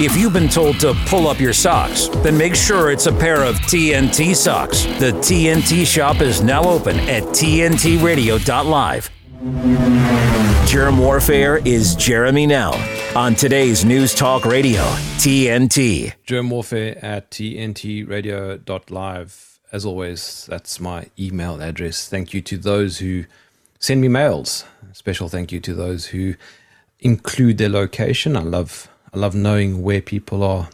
If you've been told to pull up your socks, then make sure it's a pair of TNT socks. The TNT shop is now open at TNTRadio.live. Jerm Warfare is Jeremy Nell on today's News Talk Radio, TNT. Jerm Warfare at TNTRadio.live. As always, that's my email address. Thank you to those who send me mails. Special thank you to those who include their location. I love I love knowing where people are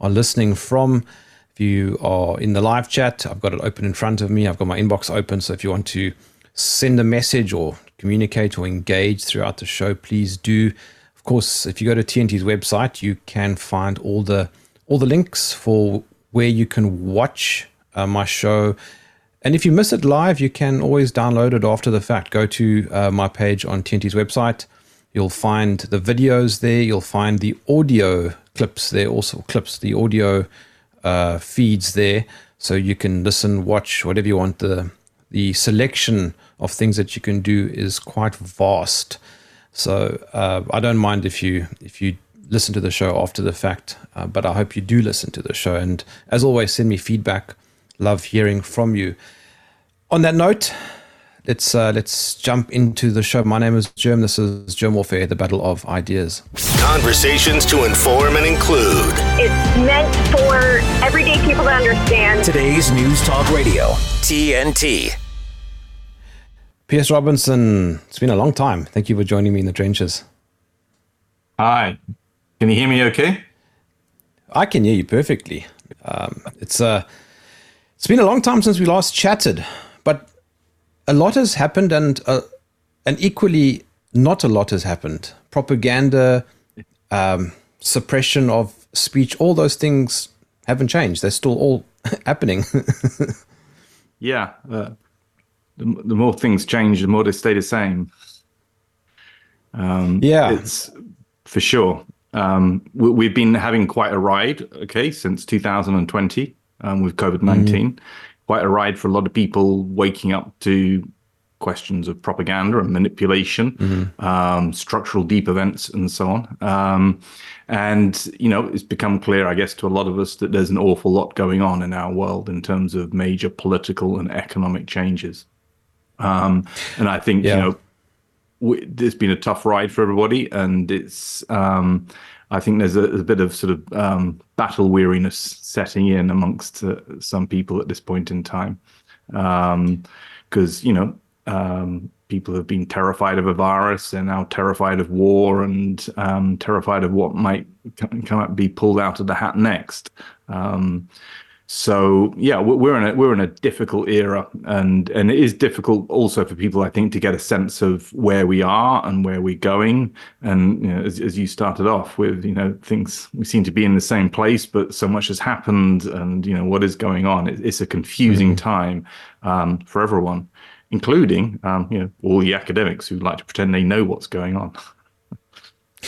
are listening from. If you are in the live chat, I've got it open in front of me. I've got my inbox open. So if you want to send a message or communicate or engage throughout the show, please do. Of course, if you go to TNT's website, you can find all the all the links for where you can watch uh, my show. And if you miss it live, you can always download it after the fact. Go to uh, my page on TNT's website You'll find the videos there. You'll find the audio clips there, also clips, the audio uh, feeds there. So you can listen, watch, whatever you want. The the selection of things that you can do is quite vast. So uh, I don't mind if you if you listen to the show after the fact, uh, but I hope you do listen to the show. And as always, send me feedback. Love hearing from you. On that note, let's uh, let's jump into the show. My name is Jerm. This is Jerm Warfare, the battle of ideas. Conversations to inform and include. It's meant for everyday people to understand. Today's News Talk Radio, TNT. Piers Robinson, it's been a long time. Thank you for joining me in the trenches. Hi, can you hear me? Okay. I can hear you perfectly. Um, it's uh, it's been a long time since we last chatted, but a lot has happened, and uh, and equally not a lot has happened. Propaganda, um, suppression of speech, all those things haven't changed. They're still all happening. yeah, uh, the, the more things change, the more they stay the same. Um, yeah, it's for sure. Um, we, have been having quite a ride, okay, since 2020 um, with COVID 19. Mm quite a ride for a lot of people waking up to questions of propaganda and manipulation, mm-hmm. um, structural deep events, and so on. Um, and you know, it's become clear, I guess, to a lot of us that there's an awful lot going on in our world in terms of major political and economic changes. Um, and I think yeah. you know, w- there's been a tough ride for everybody, and it's. Um, I think there's a, a bit of sort of um, battle weariness setting in amongst uh, some people at this point in time, because um, you know um, people have been terrified of a virus, they're now terrified of war and um, terrified of what might come up be pulled out of the hat next. So yeah, we're in a we're in a difficult era, and and it is difficult also for people, I think, to get a sense of where we are and where we're going. And you know, as, as you started off with, you know, things we seem to be in the same place, but so much has happened, and you know what is going on. It, it's a confusing mm-hmm. time um, for everyone, including um, you know all the academics who like to pretend they know what's going on.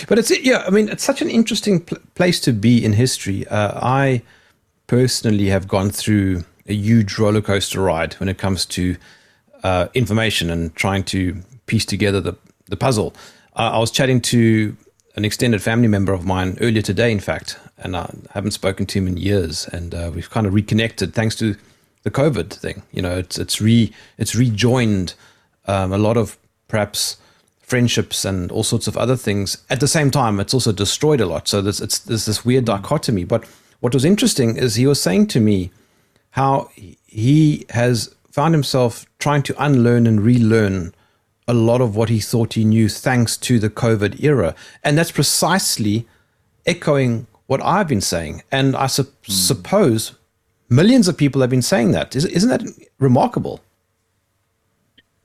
But it's yeah, I mean, it's such an interesting pl- place to be in history. Uh, I personally have gone through a huge roller coaster ride when it comes to uh, information and trying to piece together the, the puzzle. Uh, I was chatting to an extended family member of mine earlier today, in fact, and I haven't spoken to him in years, and uh, we've kind of reconnected thanks to the COVID thing. You know, it's it's re it's rejoined um, a lot of perhaps friendships and all sorts of other things. At the same time, it's also destroyed a lot. So there's it's there's this weird dichotomy, but what was interesting is he was saying to me how he has found himself trying to unlearn and relearn a lot of what he thought he knew thanks to the COVID era. And that's precisely echoing what I've been saying. And I su- mm. suppose millions of people have been saying that. Isn't that remarkable?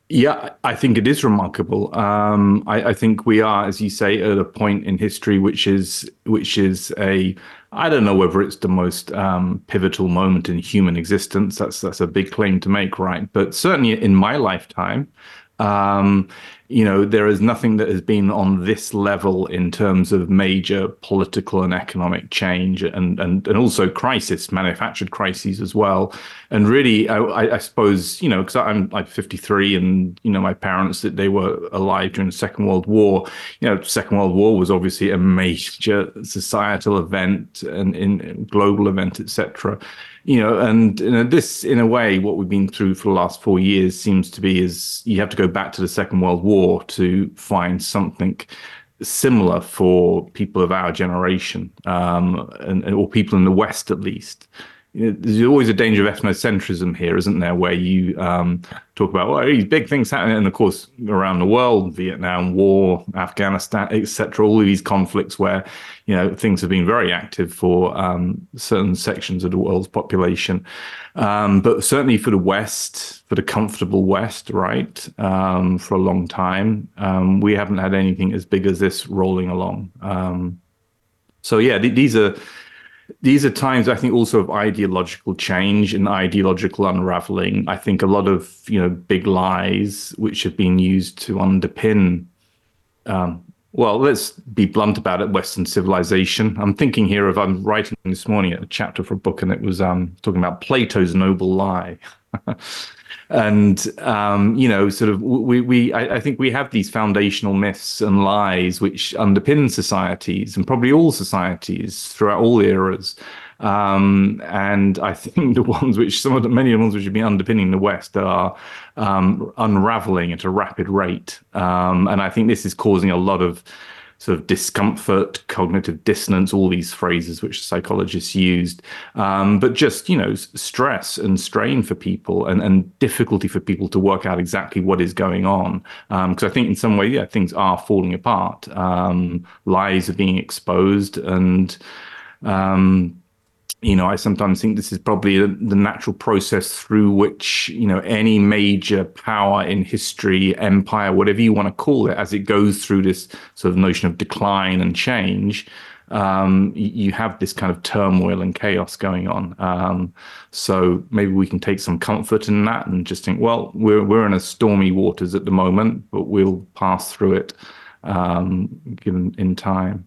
Yeah, I think it is remarkable. Um, I, I, think we are, as you say, at a point in history which is which is a I don't know whether it's the most um, pivotal moment in human existence. That's that's a big claim to make, right? But certainly in my lifetime, um, you know, there is nothing that has been on this level in terms of major political and economic change and, and, and also crisis, manufactured crises as well. And really, I, I suppose, you know, because I'm like 53 and, you know, my parents, that they were alive during the Second World War. You know, Second World War was obviously a major societal event and in global event, etc you know, and you know, this, in a way, what we've been through for the last four years seems to be is you have to go back to the Second World War to find something similar for people of our generation, um, and, or people in the West at least there's always a danger of ethnocentrism here, isn't there? Where you um, talk about well, these big things happening, and of course around the world, Vietnam War, Afghanistan, etc. All of these conflicts where you know things have been very active for um, certain sections of the world's population, um, but certainly for the West, for the comfortable West, right, um, for a long time, um, we haven't had anything as big as this rolling along. Um, so yeah, th- these are these are times I think also of ideological change and ideological unraveling. I think a lot of you know big lies which have been used to underpin. Um, well, let's be blunt about it. Western civilization. I'm thinking here of I'm writing this morning a chapter for a book, and it was um, talking about Plato's noble lie. and um, you know, sort of, we we I, I, think we have these foundational myths and lies which underpin societies and probably all societies throughout all eras. Um, and I think the ones which some of the many of the ones which have been underpinning the West are um, unraveling at a rapid rate. Um, and I think this is causing a lot of sort of discomfort, cognitive dissonance, all these phrases which psychologists used, um, but just, you know, stress and strain for people and, and difficulty for people to work out exactly what is going on. Because um, I think in some way, yeah, things are falling apart. Um, lies are being exposed and, um, you know, I sometimes think this is probably the natural process through which, you know, any major power in history, empire, whatever you want to call it, as it goes through this sort of notion of decline and change, um, you have this kind of turmoil and chaos going on. Um, so maybe we can take some comfort in that and just think, well, we're we're in a stormy waters at the moment, but we'll pass through it um, given in time.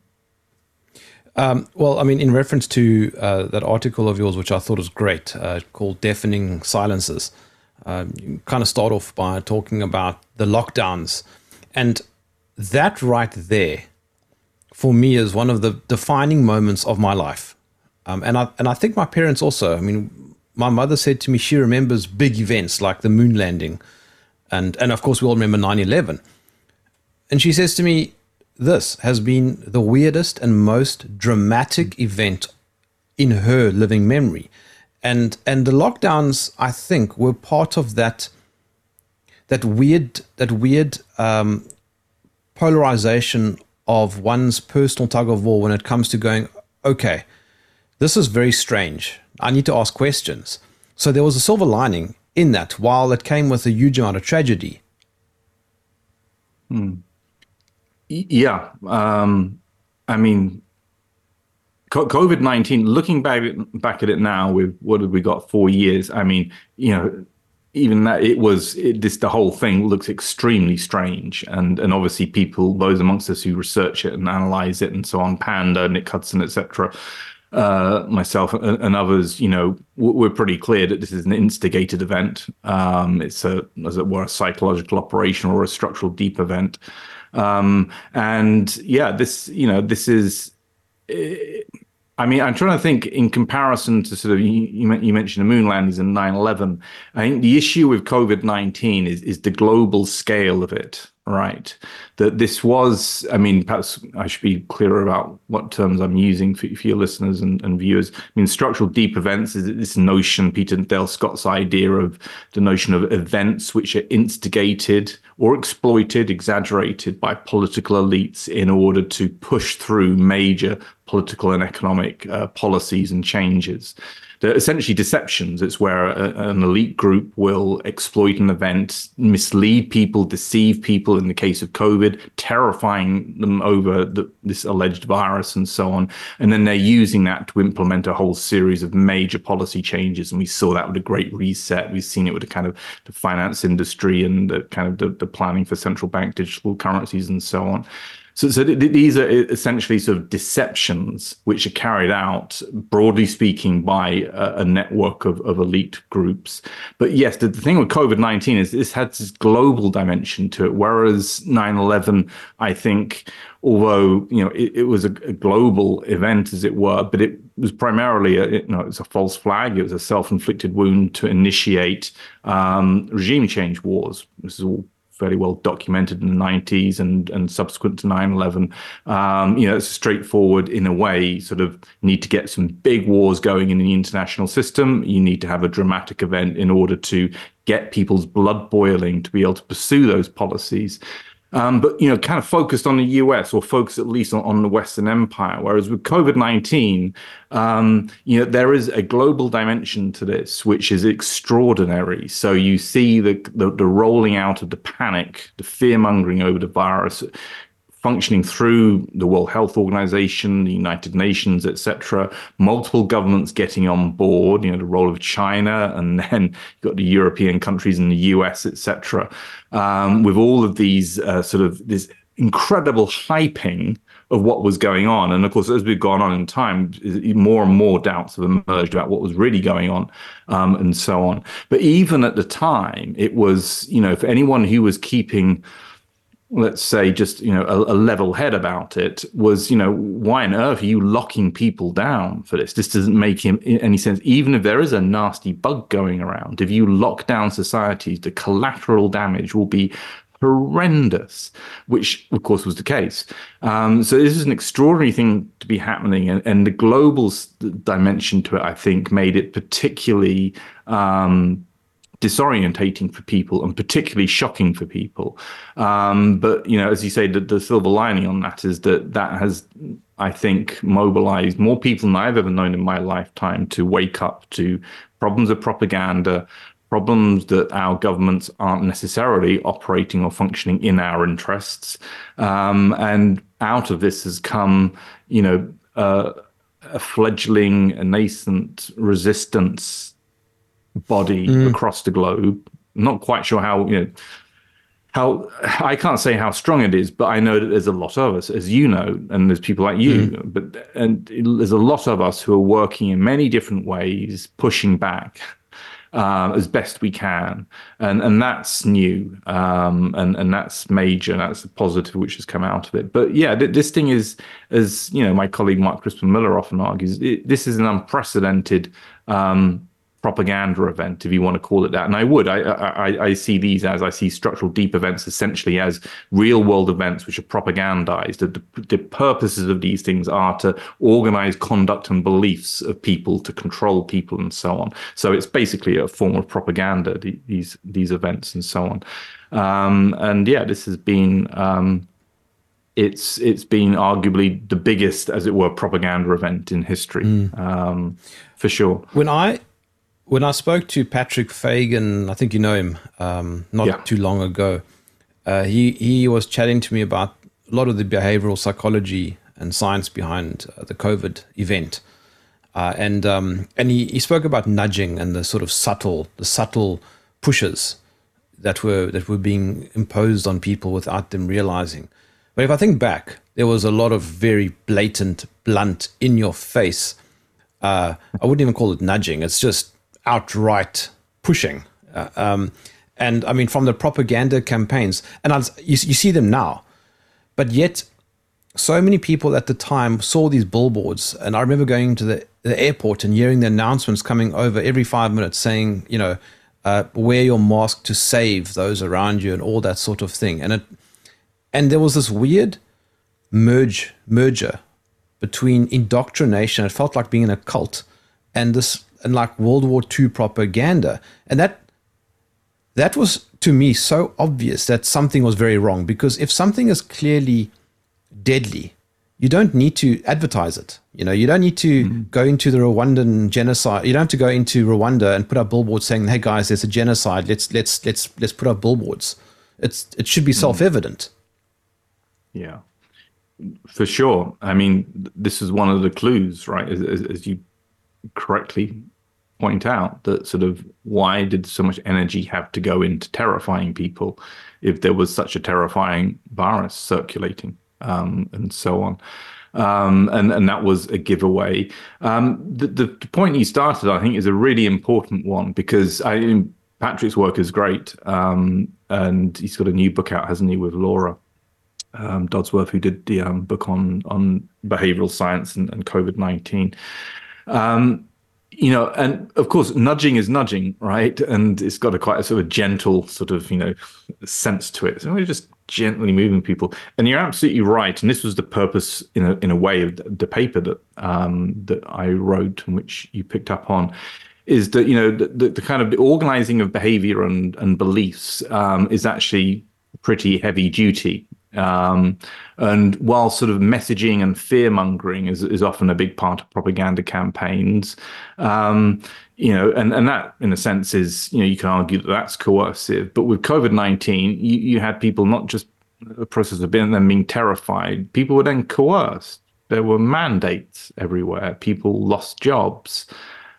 Um, well, I mean, in reference to uh, that article of yours, which I thought was great, uh, called Deafening Silences, uh, you kind of start off by talking about the lockdowns. And that right there, for me, is one of the defining moments of my life. Um, and, I, and I think my parents also, I mean, my mother said to me she remembers big events like the moon landing. And, and of course, we all remember 9 11. And she says to me, this has been the weirdest and most dramatic event in her living memory. And and the lockdowns, I think, were part of that that weird that weird um, polarization of one's personal tug of war when it comes to going, okay, this is very strange. I need to ask questions. So there was a silver lining in that, while it came with a huge amount of tragedy. Hmm. Yeah. Um, I mean, COVID 19, looking back, back at it now with what have we got, four years? I mean, you know, even that it was it, this the whole thing looks extremely strange and and obviously people those amongst us who research it and analyze it and so on PANDA Nick Hudson etc uh, myself and, others you know we're pretty clear that this is an instigated event um, it's a as it were a psychological operation or a structural deep event um, and yeah, this, you know, this is, I mean, I'm trying to think in comparison to sort of, you, you mentioned the moon landings and 9 11. I think the issue with COVID 19 is, is the global scale of it right? That this was, I mean, perhaps I should be clearer about what terms I'm using for, for your listeners and, and, viewers. I mean, structural deep events is this notion, Peter Dale Scott's idea of the notion of events which are instigated or exploited, exaggerated by political elites in order to push through major political and economic uh, policies and changes. They're essentially deceptions. It's where a, an elite group will exploit an event, mislead people, deceive people. In the case of COVID, terrifying them over the, this alleged virus and so on, and then they're using that to implement a whole series of major policy changes. And we saw that with a Great Reset. We've seen it with the kind of the finance industry and the kind of the, the planning for central bank digital currencies and so on. So, so th- these are essentially sort of deceptions which are carried out, broadly speaking, by a, a network of, of elite groups. But yes, the, the thing with COVID 19 is this had this global dimension to it, whereas 9 11, I think, although you know it, it was a, a, global event as it were but it was primarily a, you know it's a false flag it was a self-inflicted wound to initiate um, regime change wars this is all fairly well documented in the 90s and and subsequent to 9/11. Um, you know, it's straightforward in a way. Sort of need to get some big wars going in the international system. You need to have a dramatic event in order to get people's blood boiling to be able to pursue those policies. Um, but you know, kind of focused on the US or focused at least on, on the Western Empire. Whereas with COVID nineteen, um, you know, there is a global dimension to this which is extraordinary. So you see the the, the rolling out of the panic, the fear mongering over the virus, functioning through the World Health Organization, the United Nations, etc. Multiple governments getting on board. You know, the role of China, and then you've got the European countries and the US, etc. Um, with all of these uh, sort of this incredible hyping of what was going on. And of course, as we've gone on in time, more and more doubts have emerged about what was really going on um, and so on. But even at the time, it was, you know, for anyone who was keeping let's say just you know a, a, level head about it was you know why on earth are you locking people down for this? This doesn't make him any sense. Even if there is a nasty bug going around if you lock down societies the collateral damage will be horrendous which of course was the case. Um, so this is an extraordinary thing to be happening and, and the global dimension to it i think made it particularly um, disorientating for people and particularly shocking for people. Um, but you know, as you say, the, the, silver lining on that is that that has, I think, mobilized more people than I've ever known in my lifetime to wake up to problems of propaganda, problems that our governments aren't necessarily operating or functioning in our interests, um, and out of this has come, you know. Uh, a fledgling, a nascent resistance body mm. across the globe. I'm not quite sure how you know how I can't say how strong it is, but I know that there's a lot of us, as you know, and there's people like you, mm. but and there's a lot of us who are working in many different ways, pushing back uh, as best we can, and and that's new, um, and and that's major, and that's a positive which has come out of it. But yeah, th- this thing is, as you know, my colleague Mark Crispin Miller often argues, it, this is an unprecedented. Um, propaganda event, if you want to call it that. And I would. I, I, I see these as I see structural deep events essentially as real world events which are propagandized. The, the purposes of these things are to organize conduct and beliefs of people, to control people, and so on. So it's basically a form of propaganda. The, these these events and so on. Um, and yeah, this has been. Um, it's it's been arguably the biggest, as it were, propaganda event in history, mm. um, for sure. When I when I spoke to Patrick Fagan, I think you know him, um, not yeah. too long ago, uh, he he was chatting to me about a lot of the behavioral psychology and science behind uh, the COVID event, uh, and um, and he, he spoke about nudging and the sort of subtle the subtle pushes that were that were being imposed on people without them realizing. But if I think back, there was a lot of very blatant, blunt, in your face. Uh, I wouldn't even call it nudging. It's just outright pushing. Uh, um, and I mean, from the propaganda campaigns, and you, you see them now, but yet so many people at the time saw these billboards. And I remember going to the, the airport and hearing the announcements coming over every five minutes saying, you know, uh, wear your mask to save those around you and all that sort of thing. And it, and there was this weird merge merger between indoctrination. It felt like being in a cult and this and like World War II propaganda. And that that was to me so obvious that something was very wrong because if something is clearly deadly, you don't need to advertise it. You know, you don't need to mm-hmm. go into the Rwandan genocide. You don't have to go into Rwanda and put up billboards saying, "Hey guys, there's a genocide. Let's let's let's let's put up billboards." It's it should be mm-hmm. self-evident. Yeah, for sure. I mean, this is one of the clues, right? As, as, as you correctly point out, that sort of why did so much energy have to go into terrifying people if there was such a terrifying virus circulating? um, and so on. Um, and and that was a giveaway. Um, the, the, point you started, I think, is a really important one because I Patrick's work is great, um, and he's got a new book out, hasn't he, with Laura um, Dodsworth, who did the um, book on on behavioral science and, and COVID nineteen. Um, you know, and of course, nudging is nudging, right? And it's got a quite a sort of gentle sort of you know sense to it. So we're just gently moving people. And you're absolutely right. And this was the purpose, in a in a way, of the paper that um, that I wrote and which you picked up on, is that you know the, the kind of the organizing of behavior and and beliefs um, is actually pretty heavy duty. Um, and while sort of messaging and fear mongering is, is often a big part of propaganda campaigns, um, you know, and, and that in a sense is, you know, you can argue that that's coercive. But with COVID 19, you, you had people not just a process of being them being terrified, people were then coerced. There were mandates everywhere. People lost jobs.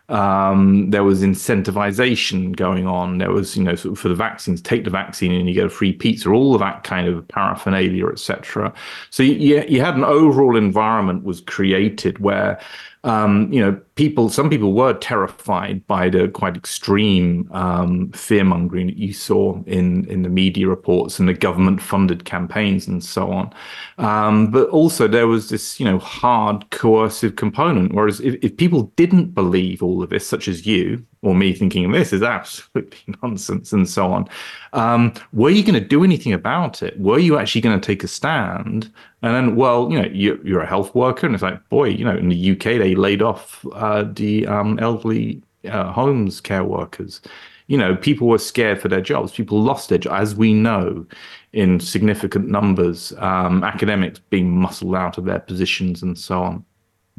Um, there was incentivization going on. There was, you know, sort of for the vaccines, take the vaccine and you get a free pizza, all of that kind of paraphernalia, etc. So you, you had an overall environment was created where um, you know, people, some people were terrified by the quite extreme um, fear mongering that you saw in, in the media reports and the government funded campaigns and so on. Um, but also there was this, you know, hard coercive component. Whereas if, if people didn't believe all of this, such as you, or me thinking this is absolutely nonsense and so on. Um, were you going to do anything about it? Were you actually going to take a stand? And then, well, you know, you, are a health worker, and it's like, boy, you know, in the UK they laid off uh, the um, elderly uh, homes care workers. You know, people were scared for their jobs. People lost their as we know, in significant numbers. Um, academics being muscled out of their positions and so on.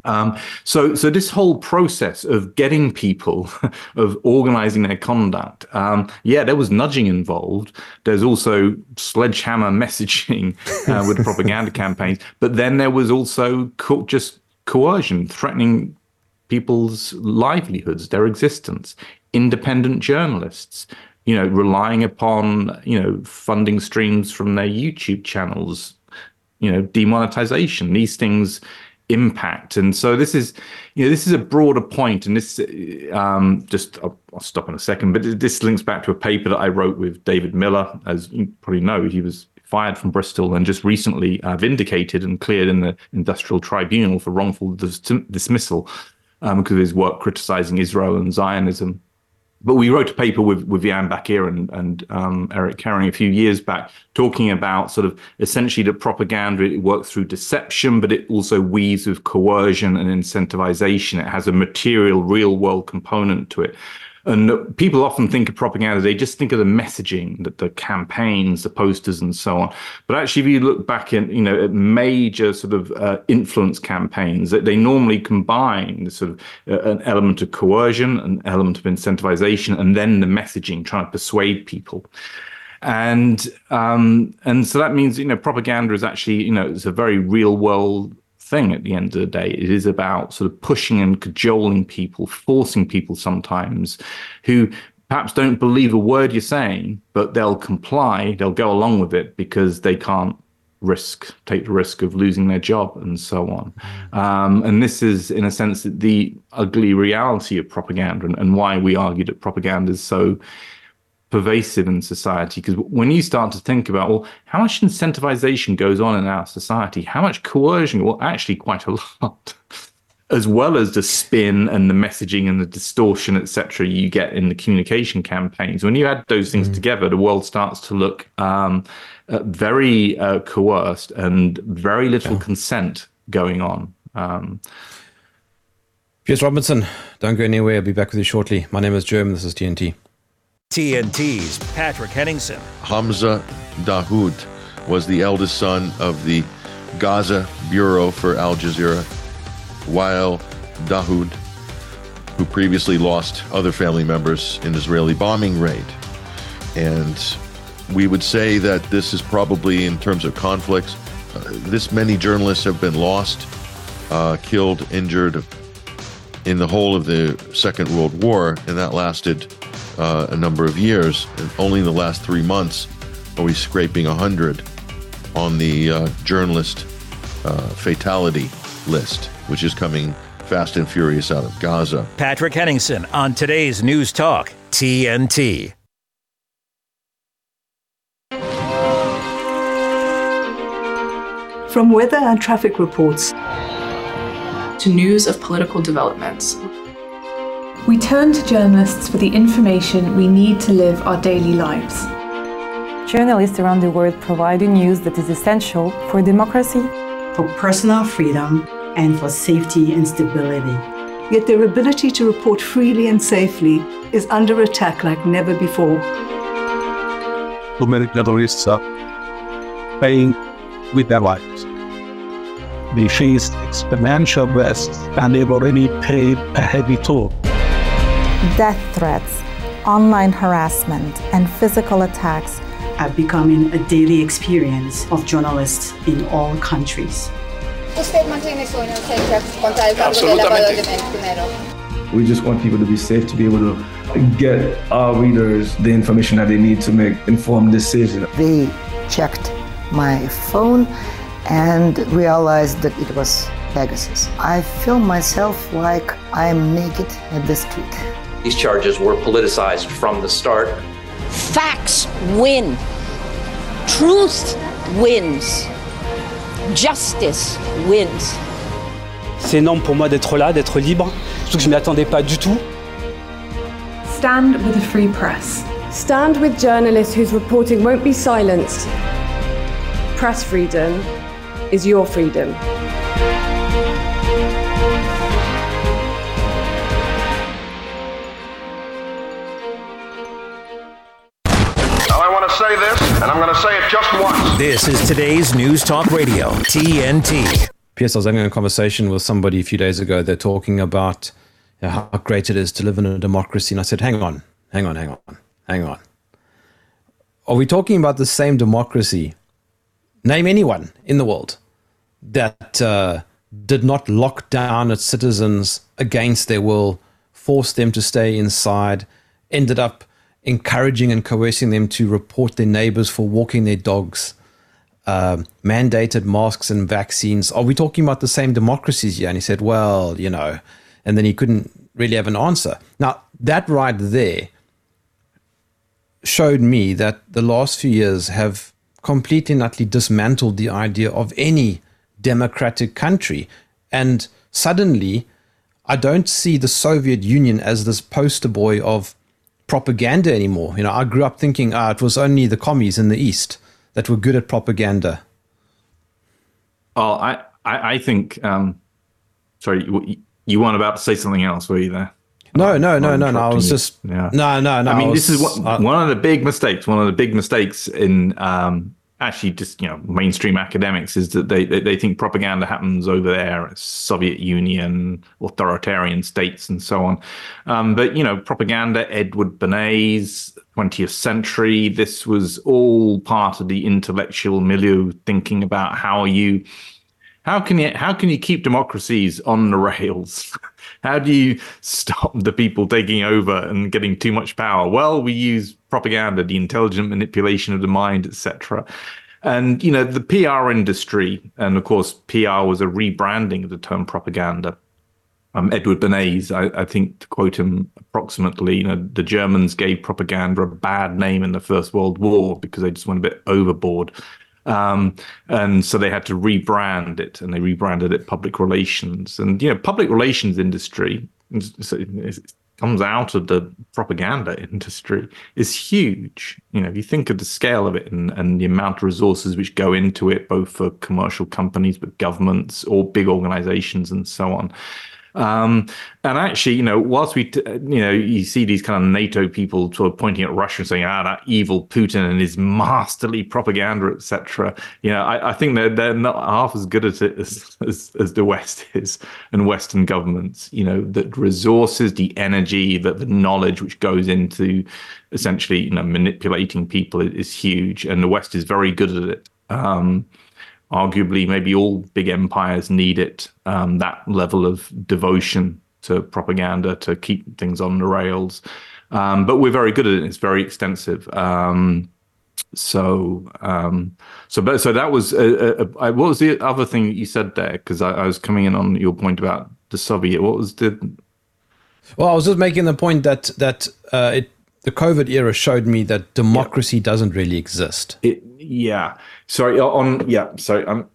Um, so, so this whole process of getting people, of organizing their conduct, um, yeah, there was nudging involved. There's also sledgehammer messaging uh, with propaganda campaigns, but then there was also co- just coercion, threatening people's livelihoods, their existence. Independent journalists, you know, relying upon you know funding streams from their YouTube channels, you know, demonetization. These things impact. And so this is, you know, this is a broader point, and this um, just I'll, I'll, stop in a second, but this links back to a paper that I wrote with David Miller. As you probably know, he was fired from Bristol and just recently uh, vindicated and cleared in the Industrial Tribunal for wrongful dis- dismissal um, because of his work criticizing Israel and Zionism but we wrote a paper with with Vian Bakir and and um, Eric Herring a few years back, talking about sort of essentially the propaganda. It works through deception, but it also weaves with coercion and incentivization. It has a material, real world component to it. And people often think of propaganda, they just think of the messaging, that the campaigns, the posters, and so on. But actually, if you look back in, you know, at major sort of uh, influence campaigns, that they normally combine sort of uh, an element of coercion, an element of incentivization, and then the messaging, trying to persuade people and um, and so that means you know propaganda is actually you know it's a very real world thing at the end of the day. It is about sort of pushing and cajoling people, forcing people sometimes who perhaps don't believe a word you're saying, but they'll comply, they'll go along with it because they can't risk, take the risk of losing their job and so on. Mm. Um, and this is, in a sense, the ugly reality of propaganda and, and why we argue that propaganda is so pervasive in society because when you start to think about well how much incentivization goes on in our society how much coercion well actually quite a lot as well as the spin and the messaging and the distortion etc you get in the communication campaigns when you add those things mm. together the world starts to look um, uh, very uh, coerced and very little yeah. consent going on um, Piers Robinson, don't go anywhere. I'll be back with you shortly. My name is Jerm. This is TNT. TNT's Patrick Henningsen. Hamza Dahdouh was the eldest son of the Gaza bureau for Al Jazeera, Wael Dahdouh, who previously lost other family members in Israeli bombing raid. And we would say that this is probably, in terms of conflicts, uh, this many journalists have been lost, uh, killed, injured in the whole of the Second World War, and that lasted uh, a number of years. And only in the last three months are we scraping 100 on the uh, journalist uh, fatality list, which is coming fast and furious out of Gaza. Patrick Henningsen on today's News Talk, TNT. From weather and traffic reports to news of political developments. We turn to journalists for the information we need to live our daily lives. Journalists around the world provide the news that is essential for democracy, for personal freedom, and for safety and stability. Yet their ability to report freely and safely is under attack like never before. Too many journalists are paying with their lives. They face exponential risks and they've already paid a heavy toll. Death threats, online harassment, and physical attacks are becoming a daily experience of journalists in all countries. We just want people to be safe, to be able to get our readers the information that they need to make informed decisions. They checked my phone and realized that it was Pegasus. I feel myself like I am naked at the street. These charges were politicized from the start. Facts win. Truth wins. Justice wins. C'est énorme pour moi d'être là, d'être libre, surtout que je ne m'y attendais pas du tout. Stand with a free press. Stand with journalists whose reporting won't be silenced. Press freedom is your freedom. Going to say it just once. This is today's News Talk Radio, TNT. Piers, I was having a conversation with somebody a few days ago. They're talking about you know, how great it is to live in a democracy. And I said, hang on, hang on, hang on, hang on. Are we talking about the same democracy? Name anyone in the world that uh, did not lock down its citizens against their will, forced them to stay inside, ended up encouraging and coercing them to report their neighbors for walking their dogs, uh, mandated masks and vaccines. Are we talking about the same democracies here? And he said, well, you know, and then he couldn't really have an answer. Now, that right there showed me that the last few years have completely and utterly dismantled the idea of any democratic country. And suddenly, I don't see the Soviet Union as this poster boy of propaganda anymore. You know, I grew up thinking, ah, it was only the commies in the East that were good at propaganda. Oh, I, I, I think. Um, sorry, you, you weren't about to say something else, were you? There. No, no, no, no, no. I was just yeah. no, no, no. I mean, I was, this is one, uh, one of the big mistakes. One of the big mistakes in um, actually just you know mainstream academics is that they, they, they think propaganda happens over there, Soviet Union, authoritarian states, and so on. Um, but you know, propaganda, Edward Bernays, 20th century. This was all part of the intellectual milieu, thinking about how you how can you how can you keep democracies on the rails? how do you stop the people taking over and getting too much power? Well, we use propaganda, the intelligent manipulation of the mind, etc. And you know the PR industry, and of course PR was a rebranding of the term propaganda. Um, Edward Bernays, I, I, think, to quote him approximately, you know, the Germans gave propaganda a bad name in the First World War because they just went a bit overboard. Um, and so they had to rebrand it, and they rebranded it public relations. And you know, public relations industry comes out of the propaganda industry is huge. You know, if you think of the scale of it and, and the amount of resources which go into it, both for commercial companies, but governments or big organizations and so on. Um, and actually, you know, whilst we, t- you know, you see these kind of NATO people sort of pointing at Russia and saying, ah, that evil Putin and his masterly propaganda, etc. You know, I, I, think they're they're not half as good at it as, as, as the West is and Western governments. You know, the resources, the energy, that the knowledge which goes into essentially, you know, manipulating people is, is huge, and the West is very good at it. Um, arguably maybe all big empires need it um, that level of devotion to propaganda to keep things on the rails um, but we're very good at it it's very extensive um, so um, so but so that was a, a, a, what was the other thing you said there because I, I was coming in on your point about the soviet what was the well i was just making the point that that uh, it the COVID era showed me that democracy yeah. doesn't really exist. It, yeah. Sorry. On yeah. Sorry. Um.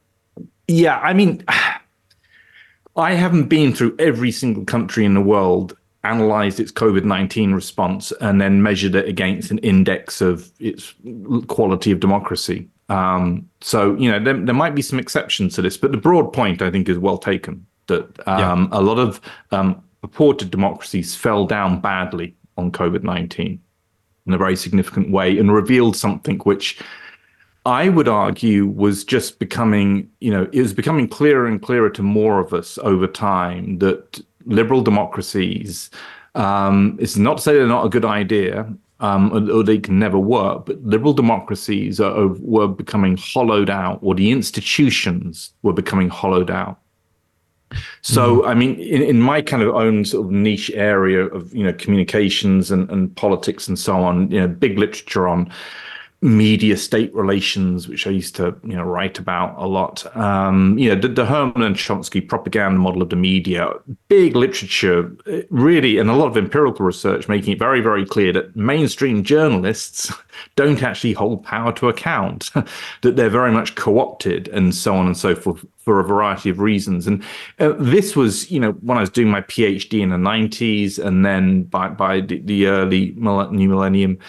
Yeah. I mean, I haven't been through every single country in the world, analyzed its COVID nineteen response, and then measured it against an index of its quality of democracy. Um, so you know there, there might be some exceptions to this, but the broad point I think is well taken. That um, yeah. a lot of um, purported democracies fell down badly on COVID 19 in a very significant way and revealed something which I would argue was just becoming, you know, it was becoming clearer and clearer to more of us over time that liberal democracies, um, it's not to say they're not a good idea, um, or, they can never work, but liberal democracies are, are, were becoming hollowed out, or the institutions were becoming hollowed out. So, mm-hmm. I mean, in, in my kind of own sort of niche area of, you know, communications and, and politics and so on, you know, big literature on media state relations, which I used to you know write about a lot. Um, you know, the, the Herman and Chomsky propaganda model of the media, big literature, really, and a lot of empirical research making it very, very clear that mainstream journalists don't actually hold power to account, that they're very much co-opted, and so on and so forth for a variety of reasons. And uh, this was, you know, when I was doing my PhD in the 90s, and then by by the, the early new millennium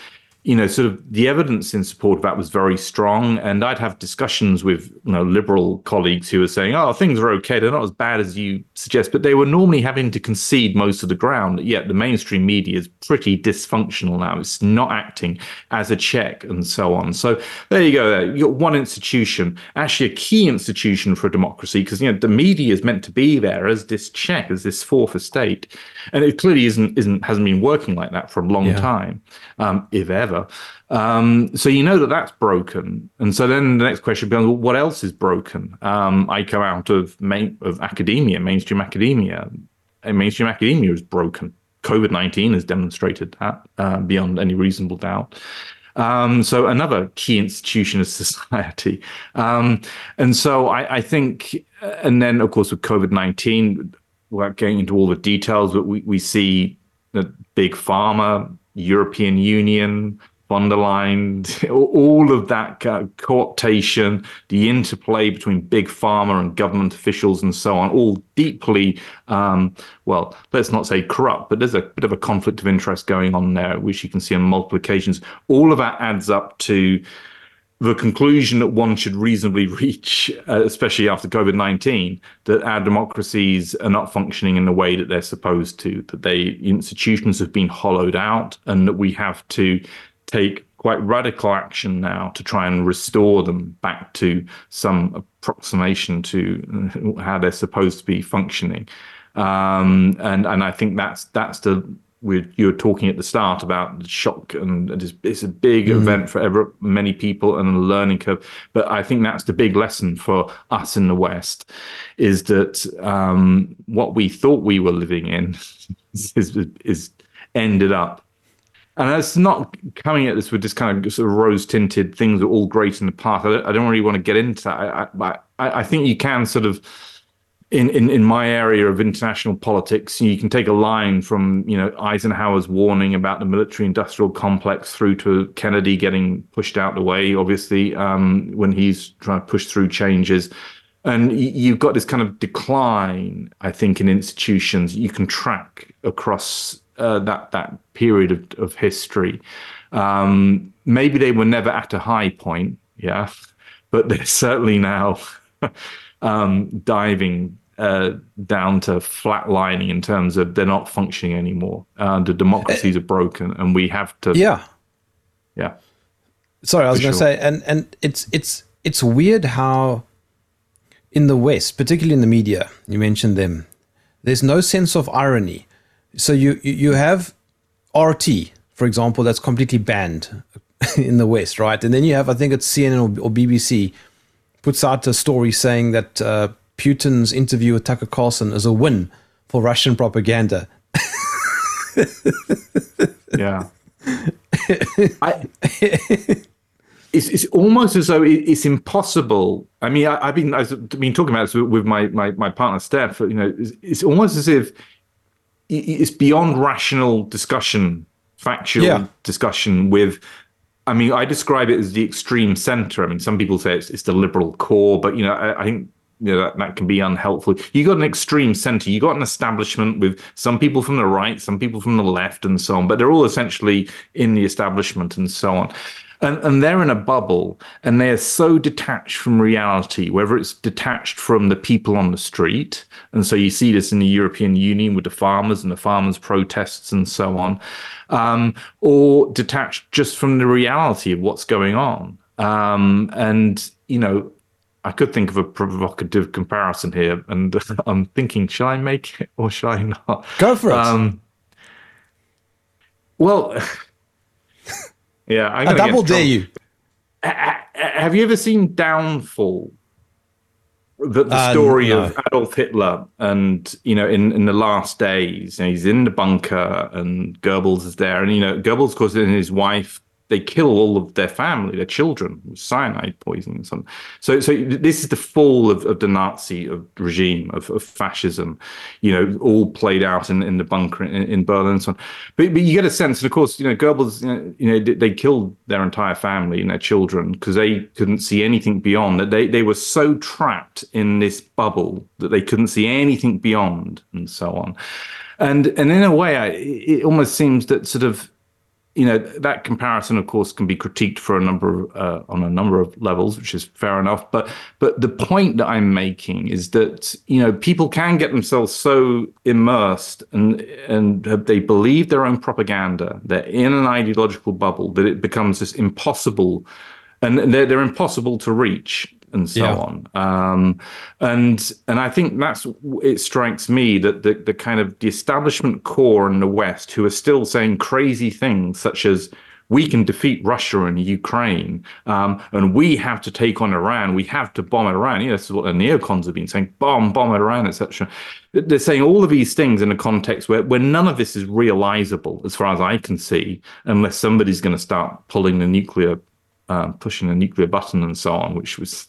you know, sort of the evidence in support of that was very strong. And I'd have discussions with, you know, liberal colleagues who were saying, oh, things are okay. They're not as bad as you suggest. But they were normally having to concede most of the ground. Yet the mainstream media is pretty dysfunctional now. It's not acting as a check and so on. So there you go. You've got one institution, actually a key institution for a democracy, because, you know, the media is meant to be there as this check, as this fourth estate. And it clearly isn't, isn't, hasn't been working like that for a long yeah. time, um, if ever whatever. Um, so you know that that's broken, and so then the next question becomes, well, what else is broken? Um, I come out of main of academia, mainstream academia, and mainstream academia is broken. COVID nineteen has demonstrated that uh, beyond any reasonable doubt. Um, so another key institution of society, um, and so I, I, think, and then of course with COVID nineteen, without getting into all the details, but we we see that big pharma European Union, von der Leyen, all of that co-optation, the interplay between big pharma and government officials and so on, all deeply, um, well, let's not say corrupt, but there's a bit of a conflict of interest going on there, which you can see on multiple occasions. All of that adds up to the conclusion that one should reasonably reach, uh, especially after COVID 19, that our democracies are not functioning in the way that they're supposed to, that they institutions have been hollowed out, and that we have to take quite radical action now to try and restore them back to some approximation to how they're supposed to be functioning. Um, and and I think that's that's the we you were talking at the start about the shock and it's, it's a big mm. event for ever, many people and a learning curve but i think that's the big lesson for us in the west is that um, what we thought we were living in is, is ended up and it's not coming at this with this kind of sort of rose tinted things are all great in the past. I don't, I don't really want to get into that. I, I, I think you can sort of in, in, in my area of international politics, you can take a line from you know Eisenhower's warning about the military-industrial complex through to Kennedy getting pushed out the way. Obviously, um, when he's trying to push through changes, and you've got this kind of decline, I think, in institutions. You can track across uh, that that period of, of history. Um, maybe they were never at a high point, yeah, but they're certainly now um, diving uh, down to flatlining in terms of they're not functioning anymore. Uh, the democracies are broken, and we have to. Yeah, yeah. Sorry, I was going to sure. say, and and it's it's it's weird how in the West, particularly in the media, you mentioned them. There's no sense of irony. So you you have RT, for example, that's completely banned in the West, right? And then you have, I think it's CNN or, or BBC, puts out a story saying that uh, Putin's interview with Tucker Carlson is a win for Russian propaganda. yeah. I, it's, it's almost as though it, it's impossible. I mean, I, I've been I've been talking about this with, with my, my my partner Steph. You know, it's, it's almost as if it's beyond rational discussion, factual Yeah. discussion. With, I mean, I describe it as the extreme center. I mean, some people say it's, it's the liberal core, but you know, I, I think you know that, that can be unhelpful. You got an extreme center. You got an establishment with some people from the right, some people from the left, and so on. But they're all essentially in the establishment and so on. And, and they're in a bubble and they are so detached from reality, whether it's detached from the people on the street. And so you see this in the European Union with the farmers and the farmers' protests and so on, um, or detached just from the reality of what's going on. Um, and, you know, I could think of a provocative comparison here, and I'm thinking, shall I make it or shall I not? Go for it. Um, well, yeah, I'm I double dare you. Have you ever seen Downfall? The, the Uh, story no. of Adolf Hitler, and you know, in, in the last days, you know, he's in the bunker, and Goebbels is there, and you know, Goebbels, of course, and his wife, they kill all of their family, their children, with cyanide poisoning. and So, so, so this is the fall of, of the Nazi of regime of, of fascism, you know, all played out in, in the bunker in, in Berlin and so on. But, but you get a sense, and of course, you know, Goebbels, you know, they killed their entire family and their children because they couldn't see anything beyond that. They they were so trapped in this bubble that they couldn't see anything beyond, and so on. And and in a way, I, it almost seems that sort of you know that comparison of course can be critiqued for a number of uh, on a number of levels which is fair enough. But but the point that i'm making is that you know people can get themselves so immersed and and they believe their own propaganda they're in an ideological bubble that it becomes this impossible and they're, they're impossible to reach and so Yeah. on um, and and I think that's it strikes me that the the kind of the establishment core in the West who are still saying crazy things such as we can defeat Russia and Ukraine, um, and we have to take on Iran. We have to bomb Iran. You know, this is what the neocons have been saying: bomb, bomb Iran, etc. They're saying all of these things in a context where, where none of this is realizable, as far as I can see, unless somebody's going to start pulling the nuclear, uh, pushing the nuclear button and so on, which was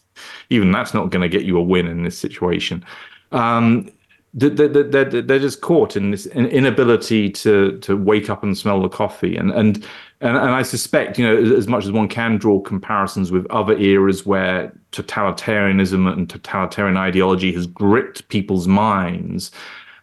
even that's not going to get you a win in this situation. Um, they're, they're, they're, just caught in this inability to to wake up and smell the coffee, and and and, and I suspect you know as much as one can draw comparisons with other eras where totalitarianism and totalitarian ideology has gripped people's minds.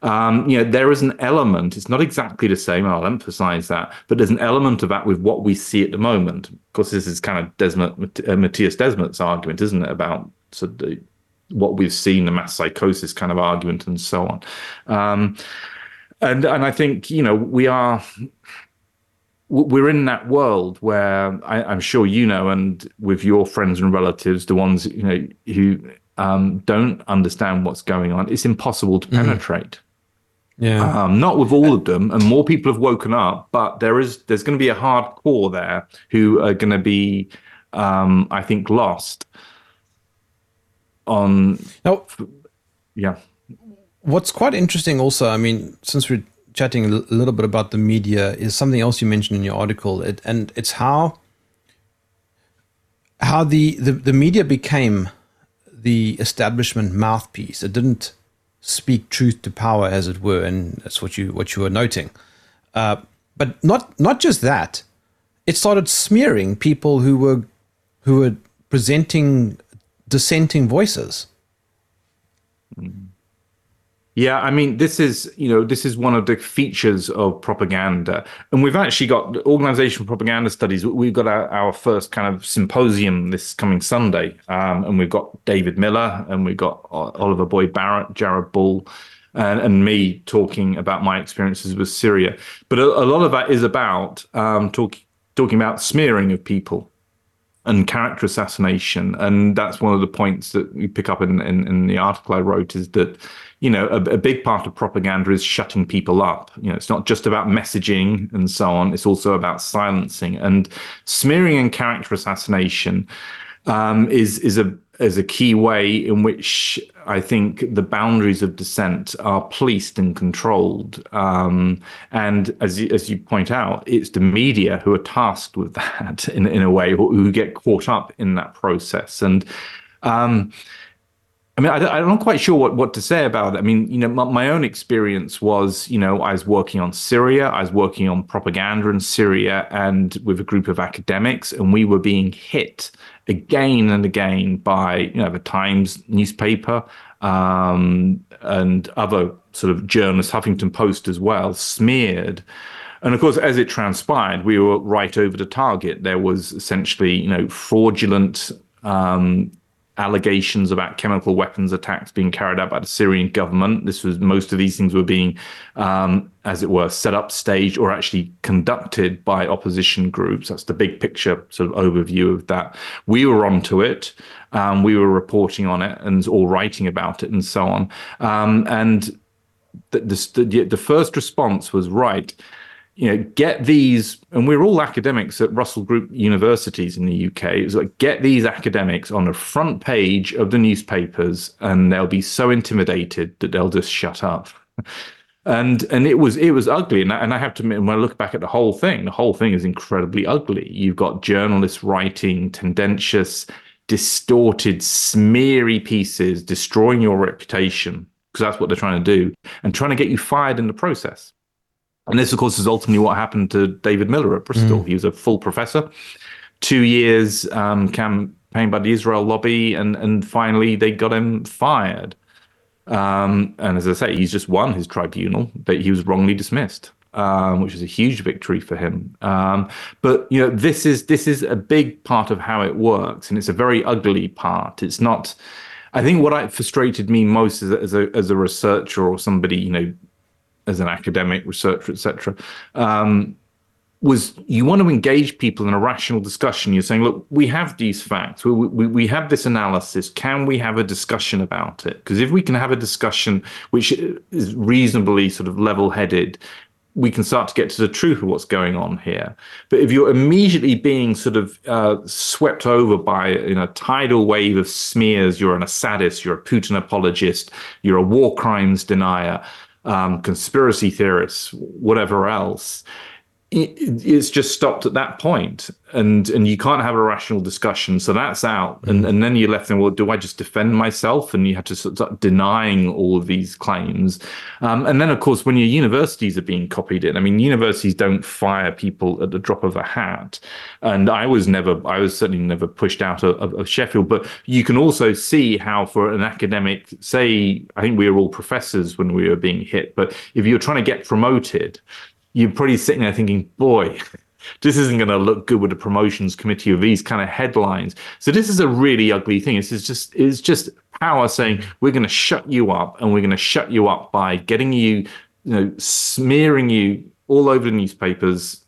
Um, you know, there is an element, it's not exactly the same, I'll emphasize that, but there's an element of that with what we see at the moment. Of course, this is kind of Desmet, uh, Mattias Desmet's argument, isn't it, about sort of the, what we've seen, the mass psychosis kind of argument and so on. Um, and, and I think, you know, we are, we're in that world where I, I'm sure you know, and with your friends and relatives, the ones, you know, who um, don't understand what's going on, it's impossible to penetrate. Yeah. Um, not with all of them, and more people have woken up, but there is there's going to be a hard core there who are going to be, um, I think, lost. On now, yeah. What's quite interesting, also, I mean, since we're chatting a little bit about the media, is something else you mentioned in your article, it, and it's how how the, the the media became the establishment mouthpiece. It didn't speak truth to power, as it were, and that's what you what you were noting. Uh, but not not just that, it started smearing people who were who were presenting dissenting voices. Yeah, I mean, this is you know this is one of the features of propaganda, and we've actually got organizational propaganda studies. We've got our, our first kind of symposium this coming Sunday, um, and we've got David Miller, and we've got Oliver Boyd Barrett, Jared Bull, and, and me talking about my experiences with Syria. But a, a lot of that is about um, talking talking about smearing of people and character assassination. And that's one of the points that we pick up in, in, in the article I wrote is that, you know, a, a, big part of propaganda is shutting people up. You know, it's not just about messaging and so on. It's also about silencing and smearing and character assassination um, is, is a, is a key way in which I think the boundaries of dissent are policed and controlled. Um, and as you, as you point out, it's the media who are tasked with that in, in a way, who get caught up in that process. And um, I mean, I, am not quite sure what, what to say about it. I mean, you know, my, my, own experience was, you know, I was working on Syria, I was working on propaganda in Syria, and with a group of academics, and we were being hit again and again by you know the Times newspaper um, and other sort of journalists, Huffington Post as well, smeared. And of course, as it transpired, we were right over the target. There was essentially, you know, fraudulent um, allegations about chemical weapons attacks being carried out by the Syrian government. This was most of these things were being, um, as it were, set up, staged, or actually conducted by opposition groups. That's the big picture sort of overview of that. We were onto it. Um, we were reporting on it and all writing about it and so on. Um, and the, the, the first response was right you know, get these, and we're all academics at Russell Group universities in the UK. It's like get these academics on the front page of the newspapers, and they'll be so intimidated that they'll just shut up. and and it was it was ugly, and I, and I have to admit, when I look back at the whole thing, the whole thing is incredibly ugly. You've got journalists writing tendentious, distorted, smeary pieces, destroying your reputation because that's what they're trying to do, and trying to get you fired in the process. And this, of course, is ultimately what happened to David Miller at Bristol. Mm. He was a full professor, two years um, campaigned by the Israel lobby, and and finally they got him fired. Um, and as I say, he's just won his tribunal, but he was wrongly dismissed. Um, which is a huge victory for him. Um, but you know, this is this is a big part of how it works, and it's a very ugly part. It's not. I think what I frustrated me most as a, as a, as a researcher or somebody you know as an academic researcher, etc., um, was you want to engage people in a rational discussion. You're saying, look, we have these facts, we, we, we have this analysis. Can we have a discussion about it? Because if we can have a discussion which is reasonably sort of level headed, we can start to get to the truth of what's going on here. But if you're immediately being sort of uh, swept over by you know, a tidal wave of smears, you're an Assadist, you're a Putin apologist, you're a war crimes denier, um, conspiracy theorists, whatever else, it, it's just stopped at that point and and you can't have a rational discussion so that's out. And and then you're left thinking well do i just defend myself? And you have to start denying all of these claims. Um, and then of course when your universities are being copied in i mean universities don't fire people at the drop of a hat. And i was never i was certainly never pushed out of, of, of sheffield but you can also see how for an academic say i think we were all professors when we were being hit but if you're trying to get promoted you're probably sitting there thinking, boy, this isn't going to look good with the promotions committee of these kind of headlines. So this is a really ugly thing. This is just it's just power saying we're going to shut you up, and we're going to shut you up by getting you, you know, smearing you all over the newspapers,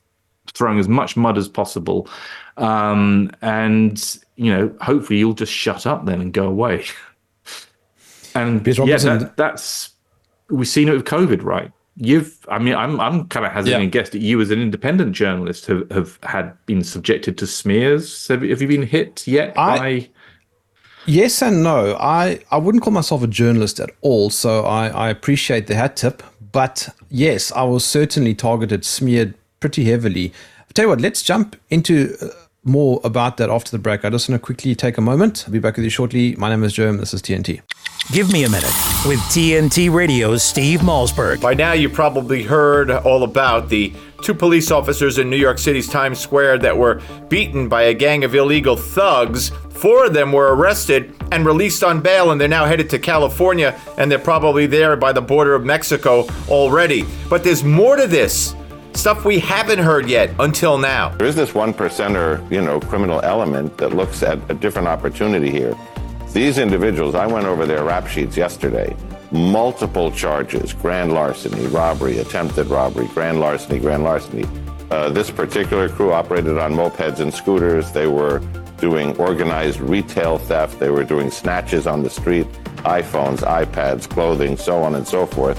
throwing as much mud as possible, um, and you know, hopefully you'll just shut up then and go away. and yeah, that, that's we've seen it with COVID, right? You've i mean i'm i'm kind of hesitant yeah. to guess that you as an independent journalist have, have had been subjected to smears. Have, have you been hit yet I, by yes and no. I i wouldn't call myself a journalist at all so i i appreciate the hat tip. But yes i was certainly targeted smeared pretty heavily. I'll tell you what let's jump into uh, more about that after the break i just want to quickly take a moment i'll be back with you shortly my name is jerm this is tnt Give me a minute with TNT Radio's Steve Malzberg. By now, you probably heard all about the two police officers in New York City's Times Square that were beaten by a gang of illegal thugs. Four of them were arrested and released on bail, and they're now headed to California, and they're probably there by the border of Mexico already. But there's more to this. Stuff we haven't heard yet until now. There is this one percenter, you know, criminal element that looks at a different opportunity here. These individuals, I went over their rap sheets yesterday. Multiple charges grand larceny, robbery, attempted robbery, grand larceny, grand larceny. Uh, this particular crew operated on mopeds and scooters. They were doing organized retail theft. They were doing snatches on the street, iPhones, iPads, clothing, so on and so forth.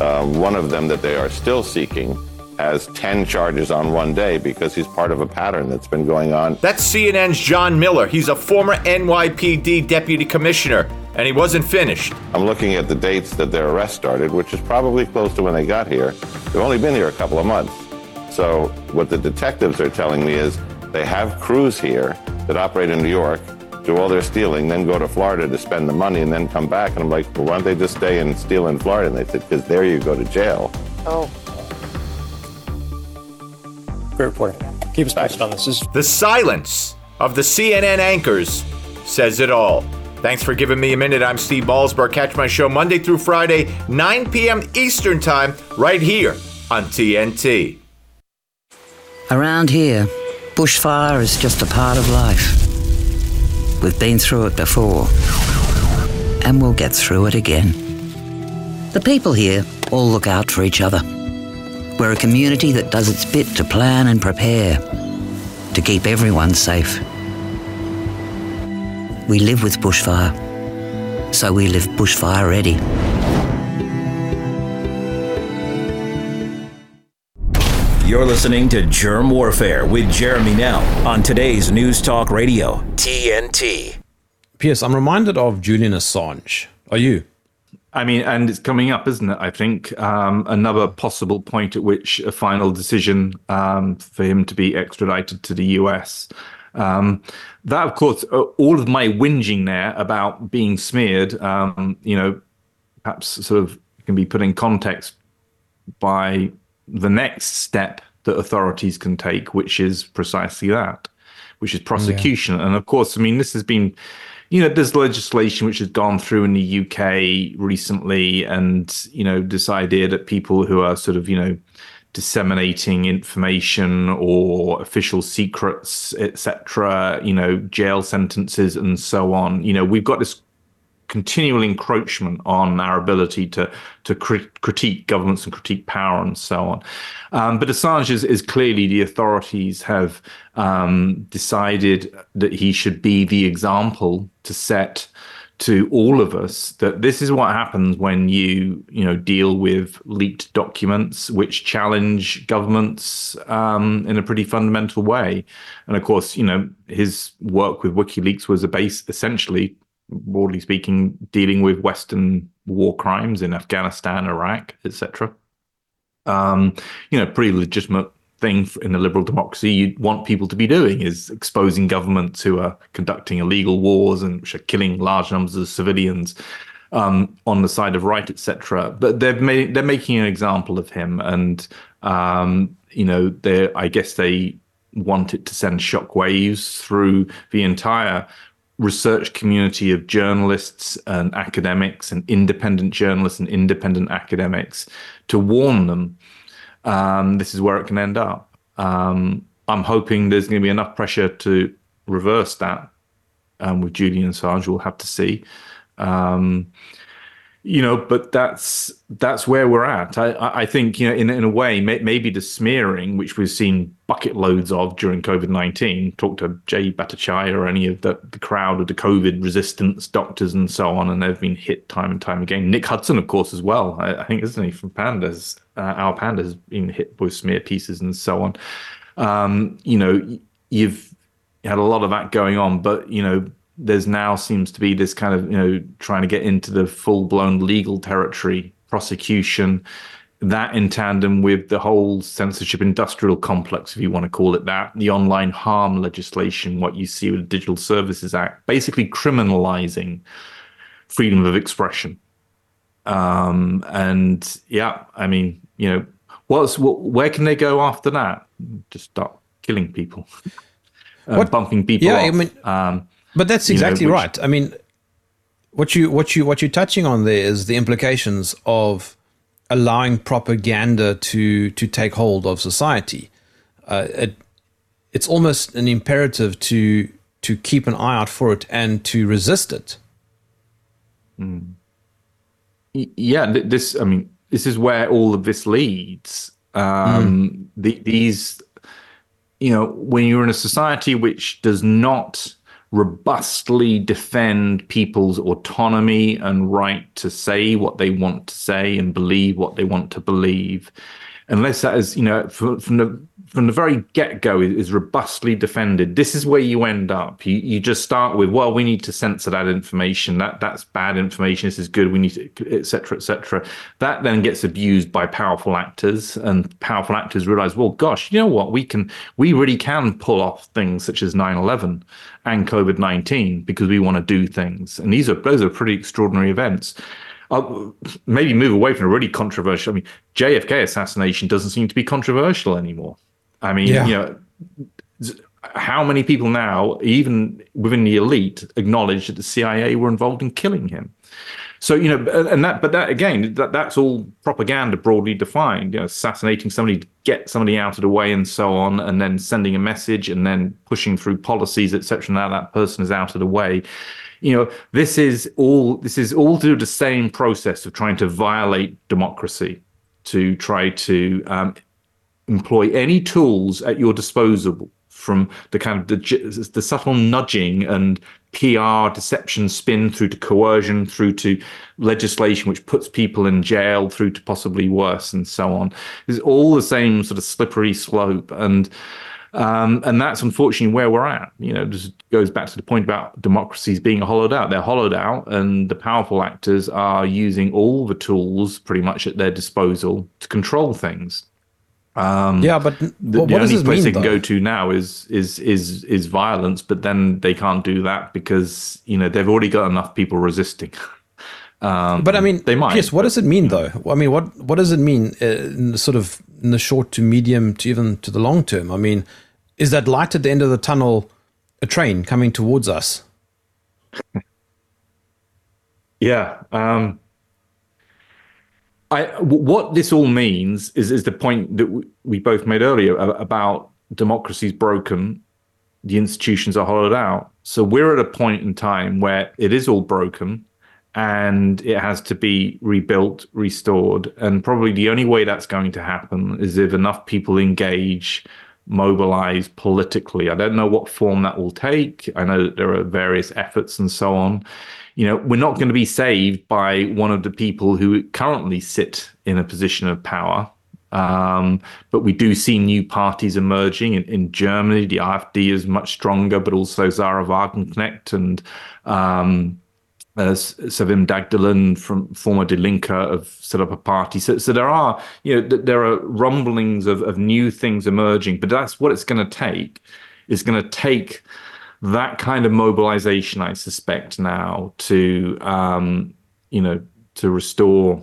Um, one of them that they are still seeking has 10 charges on one day because he's part of a pattern that's been going on. That's CNN's John Miller. He's a former NYPD deputy commissioner, and he wasn't finished. I'm looking at the dates that their arrest started, which is probably close to when they got here. They've only been here a couple of months. So, what the detectives are telling me is they have crews here that operate in New York, do all their stealing, then go to Florida to spend the money, and then come back. And I'm like, well, why don't they just stay and steal in Florida? And they said, because there you go to jail. Oh. Great reporting. Keep us posted on this. this is- The silence of the CNN anchors says it all. Thanks for giving me a minute. I'm Steve Malzberg. Catch my show Monday through Friday, 9 p.m. Eastern Time, right here on TNT. Around here, bushfire is just a part of life. We've been through it before, and we'll get through it again. The people here all look out for each other. We're a community that does its bit to plan and prepare to keep everyone safe. We live with bushfire, so we live bushfire ready. You're listening to Jerm Warfare with Jeremy Nell on today's News Talk Radio, TNT. Piers, I'm reminded of Julian Assange. Are you? I mean, and it's coming up, isn't it? I think um, another possible point at which a final decision um, for him to be extradited to the US. Um, that, of course, uh, all of my whinging there about being smeared, um, you know, perhaps sort of can be put in context by the next step that authorities can take, which is precisely that, which is prosecution. And of course, I mean, this has been you know, there's legislation which has gone through in the UK recently, and you know, this idea that people who are sort of, you know, disseminating information or official secrets, etc., you know, jail sentences and so on. You know, we've got this continual encroachment on our ability to to crit- critique governments and critique power and so on. Um, but Assange is, is, clearly the authorities have um, decided that he should be the example to set to all of us that this is what happens when you you know deal with leaked documents which challenge governments um, in a pretty fundamental way and of course you know his work with WikiLeaks was a base essentially broadly speaking, dealing with Western war crimes in Afghanistan, Iraq, etc. Um, you know, pretty legitimate thing in a liberal democracy you'd want people to be doing is exposing governments who are conducting illegal wars and which are killing large numbers of civilians um, on the side of right, etc. But they've made they're making an example of him, and um, you know, they I guess they want it to send shockwaves through the entire research community of journalists and academics and independent journalists and independent academics to warn them um, this is where it can end up. Um, I'm hoping there's going to be enough pressure to reverse that um, with Julian Assange. We'll have to see. You know, but that's that's where we're at. I, I think you know, in in a way, may, maybe the smearing, which we've seen bucket loads of during COVID nineteen. Talk to Jay Bhattacharya or any of the, the crowd of the COVID resistance doctors and so on, and they've been hit time and time again. Nick Hudson, of course, as well. I, I think isn't he from Pandas? Uh, our Pandas been hit with smear pieces and so on. Um, you know, you've had a lot of that going on, but you know there's now seems to be this kind of you know trying to get into the full blown legal territory prosecution that in tandem with the whole censorship industrial complex if you want to call it that the online harm legislation what you see with the digital services act basically criminalizing freedom of expression. Um, and yeah, I mean, you know, what's what, where can they go after that? Just start killing people, uh, What- bumping people Yeah, off. I mean- um, But that's you know, exactly which- right. I mean, what you what you what you're touching on there is the implications of allowing propaganda to to take hold of society. Uh, it, it's almost an imperative to to keep an eye out for it and to resist it. Y- yeah this i mean this is where all of this leads um the, these you know when you're in a society which does not robustly defend people's autonomy and right to say what they want to say and believe what they want to believe. Unless that is you know from, from the from the very get-go is, is robustly defended. This is where you end up. You, you just start with well we need to censor that information. That that's bad information. This is good. We need to etc etc that then gets abused by powerful actors and powerful actors realize well gosh you know what? We can we really can pull off things such as 9-11 and covid-19 because we want to do things. And these are those are pretty extraordinary events. Uh, maybe move away from a really controversial. I mean, JFK assassination doesn't seem to be controversial anymore. I mean, Yeah. you know, how many people now, even within the elite, acknowledge that the CIA were involved in killing him? So you know, and- that, but that again, that that's all propaganda broadly defined. You know, assassinating somebody to get somebody out of the way and so on, and then sending a message and then pushing through policies, etc. Now that person is out of the way. You know, this is all this is all through the same process of trying to violate democracy, to try to um, employ any tools at your disposal from the kind of the, the subtle nudging and PR deception spin through to coercion through to legislation which puts people in jail through to possibly worse and so on. It's all the same sort of slippery slope and um, and that's unfortunately where we're at. You know, just goes back to the point about democracies being hollowed out. They're hollowed out, and the powerful actors are using all the tools pretty much at their disposal to control things. Um, Yeah, but the, what- the only place mean, they can though? go to now is is is is violence, but then they can't do that because you know they've already got enough people resisting. Um, But I mean, they might. Yes. What does it mean, though? I mean, what what does it mean uh, in the sort of in the short to medium to even to the long term? I mean, is that light at the end of the tunnel a train coming towards us? Yeah. Um, I what this all means is is the point that we both made earlier a- about democracy's broken, the institutions are hollowed out. So we're at a point in time where it is all broken, and it has to be rebuilt, restored, and probably the only way that's going to happen is if enough people engage. Mobilize politically. I don't know what form that will take. I know that there are various efforts and so on you know, we're not going to be saved by one of the people who currently sit in a position of power. Um, but we do see new parties emerging in, in Germany. The AfD is much stronger, but also Sahra Wagenknecht and um, uh, Sevim Dagdelen from former Die Linke have set up a party. So, so there are, you know, th- there are rumblings of, of new things emerging, but that's what it's going to take. It's going to take that kind of mobilization, I suspect now to, um, you know, to restore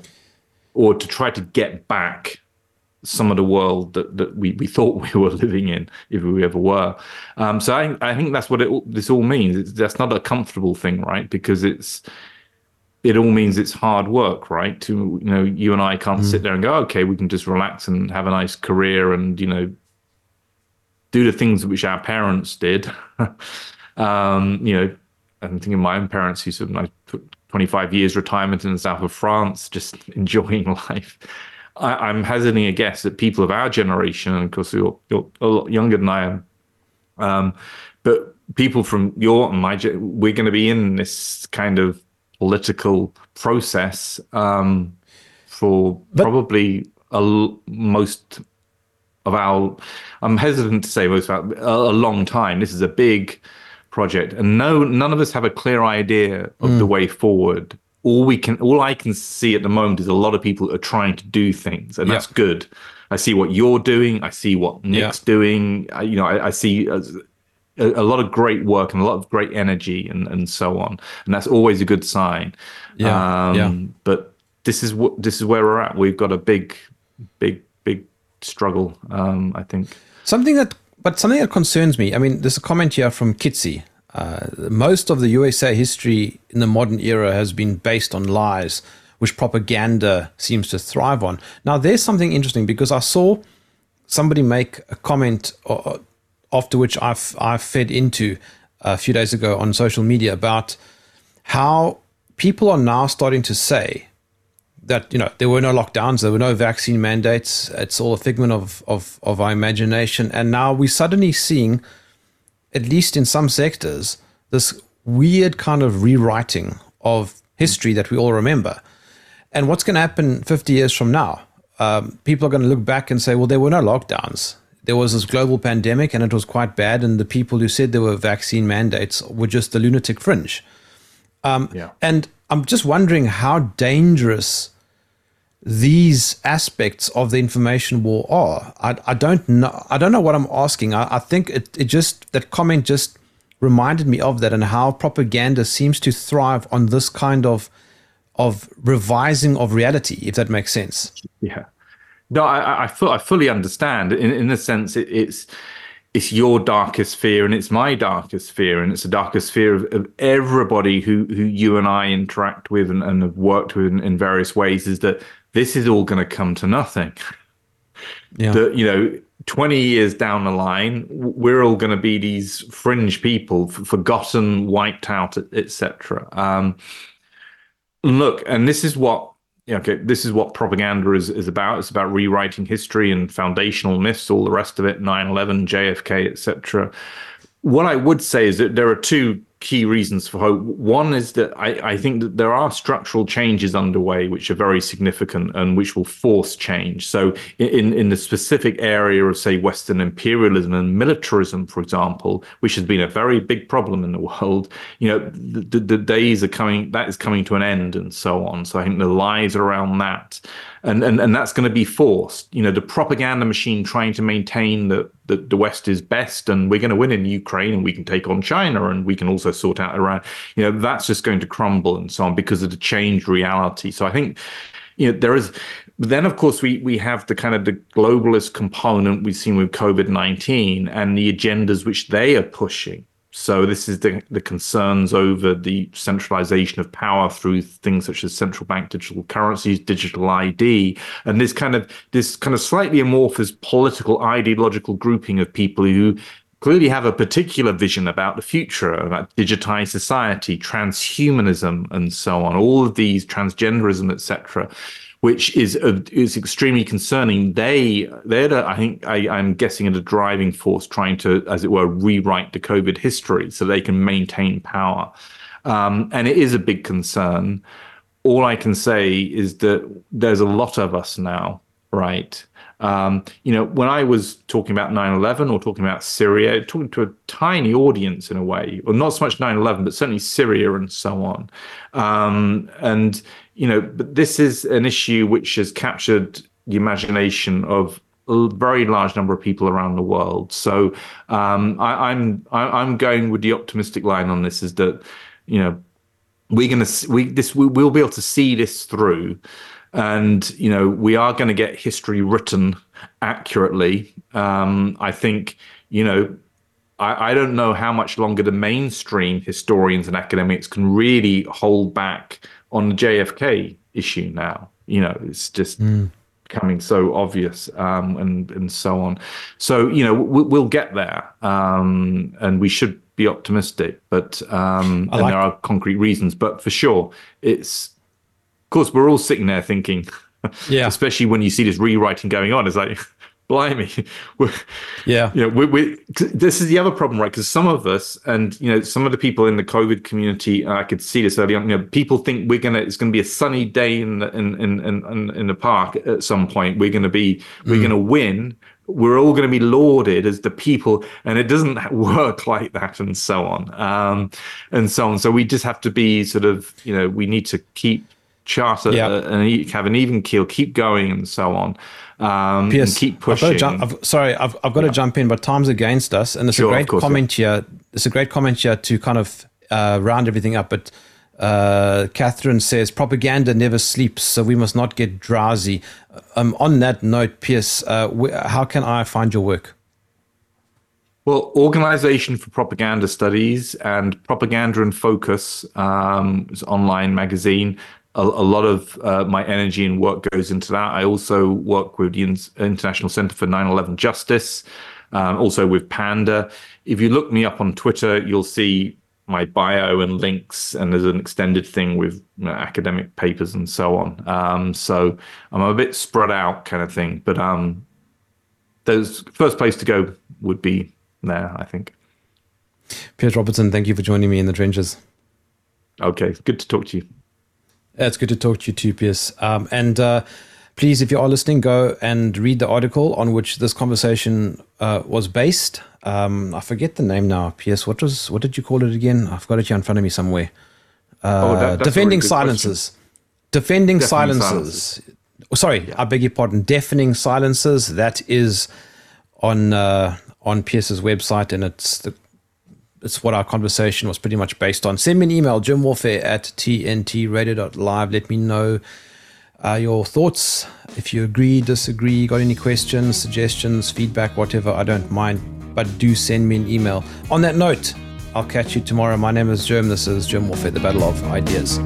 or to try to get back some of the world that, that we, we thought we were living in, if we ever were. Um, so I, I think that's what it, all- this all means. It's, that's not a comfortable thing, right? Because it's it all means it's hard work, right? To you know, you and I can't sit there and go, okay, we can just relax and have a nice career and you know do the things which our parents did. um, you know, I'm thinking of my own parents who sort of like took 25 years retirement in the south of France, just enjoying life. I, I'm hazarding a guess that people of our generation, and of course you're, you're a lot younger than I am, um, but people from your and my, we're going to be in this kind of political process um, for probably a l- most of our i'm hesitant to say most a, a long time this is a big project and no none of us have a clear idea of the Mm. way forward all we can all i can see at the moment is a lot of people are trying to do things and Yeah. that's good i see what you're doing i see what nick's doing I, you know I, I see as a, a, lot of great work and a lot of great energy and, and so on. And that's always a good sign. Yeah. Um, yeah. But this is what this is where we're at. We've got a big, big struggle. Um, I think something that, but something that concerns me. I mean, there's a comment here from Kitsy. Uh, most of the USA history in the modern era has been based on lies, which propaganda seems to thrive on. Now, there's something interesting because I saw somebody make a comment uh, after which I've I've fed into a few days ago on social media about how people are now starting to say that you know there were no lockdowns, there were no vaccine mandates. It's all a figment of of of our imagination, and now we're suddenly seeing, at least in some sectors, this weird kind of rewriting of history that we all remember. And what's going to happen 50 years from now? um, people are going to look back and say, well, there were no lockdowns. There was this global pandemic and it was quite bad. And the people who said there were vaccine mandates were just the lunatic fringe. Um, yeah. And I'm just wondering how dangerous these aspects of the information war are. I, I don't know. I don't know what I'm asking. I, I think it, it just, that comment just reminded me of that and how propaganda seems to thrive on this kind of of revising of reality, if that makes sense. Yeah. No, I, I, I fully understand. In, in a sense, it, it's it's your darkest fear and it's my darkest fear and it's the darkest fear of, of everybody who who you and I interact with and, and have worked with in, in various ways is that this is all going to come to nothing. Yeah. That you know, twenty years down the line, we're all going to be these fringe people, forgotten, wiped out, etc. Um, look, and this is what yeah, okay, this is what propaganda is, is about. It's about rewriting history and foundational myths, all the rest of it, 9-11, JFK, etc. What I would say is that there are two key reasons for hope. One is that I, I, think that there are structural changes underway which are very significant and which will force change. So, in in the specific area of say Western imperialism and militarism, for example, which has been a very big problem in the world, you know, the, the days are coming. That is coming to an end, and so on. So, I think the lies around that and and and that's going to be forced. You know, the propaganda machine trying to maintain that the, West is best and we're going to win in Ukraine and we can take on China and we can also sort out Iran. You know, that's just going to crumble and so on because of the changed reality. So I think you know there is then of course we we have the kind of the globalist component we've seen with covid-19 and the agendas which they are pushing so this is the, the concerns over the centralization of power through things such as central bank digital currencies, digital ID, and this kind of this kind of slightly amorphous political ideological grouping of people who clearly have a particular vision about the future, about digitized society, transhumanism, and so on. All of these transgenderism, etc which is uh, is extremely concerning. They they're I think I, I'm guessing are the driving force trying to, as it were, rewrite the COVID history so they can maintain power, um, and it is a big concern. All I can say is that there's a lot of us now, right? Um, you know, when I was talking about 9/11 or talking about Syria, talking to a tiny audience in a way, or not so much 9/11, but certainly Syria and so on. Um, and you know, but this is an issue which has captured the imagination of a very large number of people around the world. So um, I, I'm I'm going with the optimistic line on this is that you know we're going to we this we, will be able to see this through, and you know we are going to get history written accurately. Um, I think you know I, I, don't know how much longer the mainstream historians and academics can really hold back on the JFK issue now. You know, it's just mm. becoming so obvious um, and and so on. So you know, we, will get there, um, and we should be optimistic. But um, and like there are concrete reasons. But for sure, it's of course we're all sitting there thinking. Yeah. Especially when you see this rewriting going on, it's like blimey. Yeah. you know we, we, this is the other problem right? Because some of us and you know some of the people in the covid community i could see this early on you know people think we're gonna it's gonna be a sunny day in the, in, in in in the park at some point. We're gonna be we're mm. gonna win. We're all going to be lauded as the people and it doesn't work like that and so on. Um, and so on. So we just have to be sort of you know we need to keep chart a, Yeah. a- an e- have an even keel, keep going, and so on. Um, Piers, keep I've pushing. jump, I've, sorry, I've, I've got to jump in, but time's against us. And there's Sure, a great yeah. comment here. It's a great comment here to kind of uh, round everything up. But uh, Catherine says propaganda never sleeps, so we must not get drowsy. Um, on that note, Piers, uh, wh- how can I find your work? Well, Organization for Propaganda Studies and Propaganda in Focus um, is an online magazine. A, a lot of uh, my energy and work goes into that. I also work with the International Center for 9 11 Justice, um, also with PANDA. If you look me up on Twitter, you'll see my bio and links, and there's an extended thing with you know, academic papers and so on. Um, so I'm a bit spread out kind of thing, but um, there's first place to go would be there, I think. Piers Robinson, thank you for joining me in the trenches. Okay, good to talk to you. Yeah, It's good to talk to you too, Piers. Um, and uh, please, if you are listening, go and read the article on which this conversation uh, was based. Um, I forget the name now, Piers. What was what did you call it again? I've got it here in front of me somewhere. Uh, Oh, that- defending really silences. Defending, Deafening silences. Oh, sorry, I beg your pardon. Deafening silences. That is on uh, on Piers's website, and it's the it's what our conversation was pretty much based on. Send me an email, jermwarfare at tntradio.live. Let me know uh, your thoughts. If you agree, disagree, got any questions, suggestions, feedback, whatever, I don't mind. But do send me an email. On that note, I'll catch you tomorrow. My name is Jerm. This is Jerm Warfare, the Battle of Ideas.